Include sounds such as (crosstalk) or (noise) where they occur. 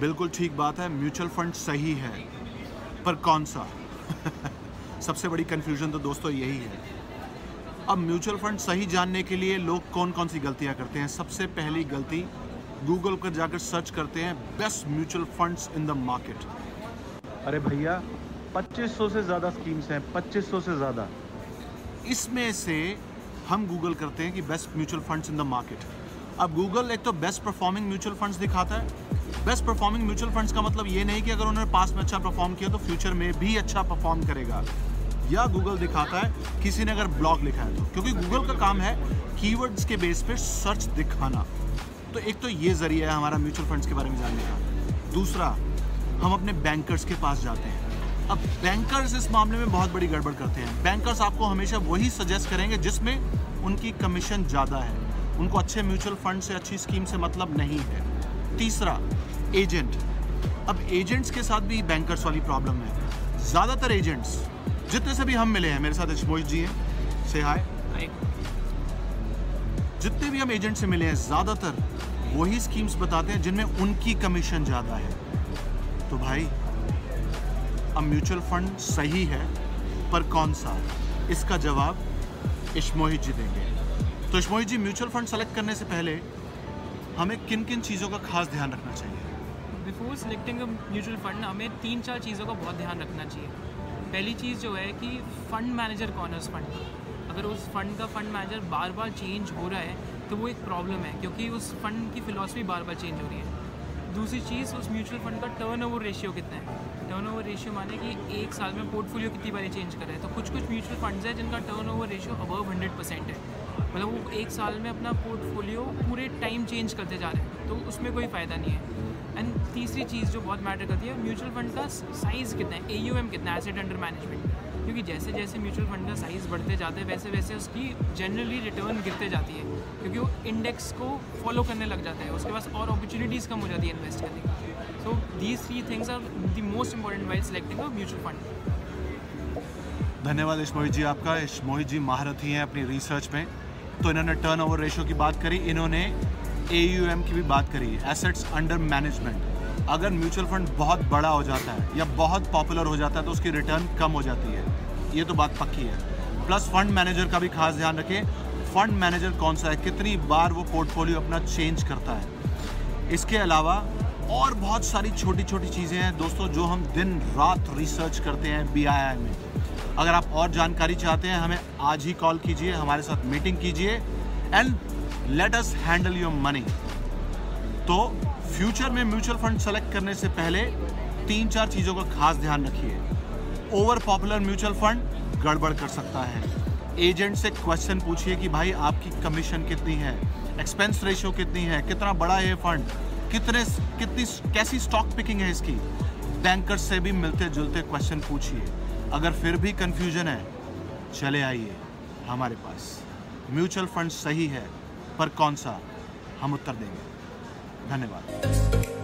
बिल्कुल ठीक बात है म्यूचुअल फंड सही है। पर कौन सा? (laughs) सबसे बड़ी कंफ्यूजन तो दोस्तों यही है। अब म्यूचुअल फंड सही जानने के लिए लोग कौन कौन सी गलतियाँ करते हैं? सबसे पहली गलती गूगल पर जाकर सर्च करते हैं best mutual funds in the market अरे भैया 2500 से ज़्यादा स्कीम्स हैं 2500 से ज़्यादा। इसमें से हम गूगल करते हैं कि best mutual funds in the market अब गूगल एक तो बेस्ट परफॉर्मिंग म्यूचुअल फंड्स दिखाता है बेस्ट परफॉर्मिंग म्यूचुअल फंड्स का मतलब ये नहीं कि अगर उन्होंने पास में अच्छा परफॉर्म किया तो फ्यूचर में भी अच्छा परफॉर्म करेगा। या गूगल दिखाता है, किसी ने अगर ब्लॉग लिखा है तो। क्योंकि गूगल का काम है कीवर्ड्स के बेस पे सर्च दिखाना। तो एक तो ये ज़रिया है हमारा म्यूचुअल फंड्स के बारे में जानने का। दूसरा, हम अपने बैंकर्स के पास जाते हैं। अब बैंकर्स इस मामले में बहुत बड़ी गड़बड़ करते हैं। बैंकर्स आपको हमेशा वही सजेस्ट करेंगे जिसमें उनकी कमीशन ज़्यादा है। उनको अच्छे म्यूचुअल फंड से, अच्छी स्कीम से मतलब नहीं है। तीसरा एजेंट अब एजेंट्स के साथ भी बैंकर्स वाली प्रॉब्लम है। ज़्यादातर एजेंट्स जितने से भी हम मिले हैं मेरे साथ अशमोश जी हैं। से हाय जितने भी हम एजेंट से मिले हैं ज़्यादातर वही स्कीम्स बताते हैं जिनमें उनकी कमीशन ज़्यादा है। तो भाई अब म्यूचुअल फंड सही है पर कौन सा? इसका जवाब इश्मोहित जी देंगे। तो Ishmohit ji mutual fund select करने से पहले हमें किन किन चीज़ों का खास ध्यान रखना चाहिए? बिफोर सिलेक्टिंग म्यूचुअल फंड हमें तीन चार चीज़ों का बहुत ध्यान रखना चाहिए। पहली चीज़ जो है कि फ़ंड मैनेजर कौन है उस फंड का? अगर उस फंड का फ़ंड मैनेजर बार बार चेंज हो रहा है तो वो एक प्रॉब्लम है, क्योंकि उस फंड की फ़िलासफ़ी बार बार चेंज हो रही है। दूसरी चीज़, उस म्यूचुअल फंड का टर्न ओवर रेशियो कितना है? टर्न ओवर रेशियो माने कि एक साल में पोर्टफोलियो कितनी बार चेंज कर रहे हैं? तो कुछ कुछ म्यूचुअल फंड्स हैं जिनका turn over ratio above hundred percent है। मतलब वो एक साल में अपना पोर्टफोलियो पूरे टाइम चेंज करते जा रहे हैं। तो उसमें कोई फ़ायदा नहीं है। एंड तीसरी चीज़ जो बहुत मैटर करती है म्यूचुअल फंड का साइज़ कितना है? एयूएम कितना है? एसेट अंडर मैनेजमेंट क्योंकि जैसे जैसे म्यूचुअल फंड का साइज़ बढ़ते जाता है, वैसे वैसे उसकी जनरली रिटर्न गिरते जाती है। क्योंकि वो इंडेक्स को फॉलो करने लग जाता है। उसके पास और अपॉर्चुनिटीज़ कम हो जाती है इन्वेस्ट करने की so these three things are the most important while selecting a mutual fund धन्यवाद इश्मोहित जी आपका। इश्मोहित जी, महारथी हैं अपनी रिसर्च में। तो इन्होंने टर्न ओवर की बात करी। इन्होंने एयूएम की भी बात करी एसेट्स अंडर मैनेजमेंट अगर म्यूचुअल फंड बहुत बड़ा हो जाता है या बहुत पॉपुलर हो जाता है तो उसकी रिटर्न कम हो जाती है। ये तो बात पक्की है। प्लस फंड मैनेजर का भी खास ध्यान रखें फंड मैनेजर कौन सा है? कितनी बार वो पोर्टफोलियो अपना चेंज करता है। इसके अलावा और बहुत सारी छोटी छोटी चीज़ें हैं। दोस्तों, जो हम दिन रात रिसर्च करते हैं बीआईआई में। अगर आप और जानकारी चाहते हैं, हमें आज ही कॉल कीजिए, हमारे साथ मीटिंग कीजिए। And let us handle your money तो फ्यूचर में म्यूचुअल फंड सेलेक्ट करने से पहले तीन चार चीज़ों का खास ध्यान रखिए। ओवर पॉपुलर म्यूचुअल फंड गड़बड़ कर सकता है। एजेंट से क्वेश्चन पूछिए कि भाई आपकी कमीशन कितनी है? एक्सपेंस रेशियो कितनी है? कितना बड़ा है फंड कितने कितनी कैसी स्टॉक पिकिंग है इसकी? बैंकर से भी मिलते जुलते क्वेश्चन पूछिए। अगर फिर भी कंफ्यूजन है, चले आइए हमारे पास। म्यूचुअल फंड सही है। पर कौन सा? हम उत्तर देंगे। धन्यवाद।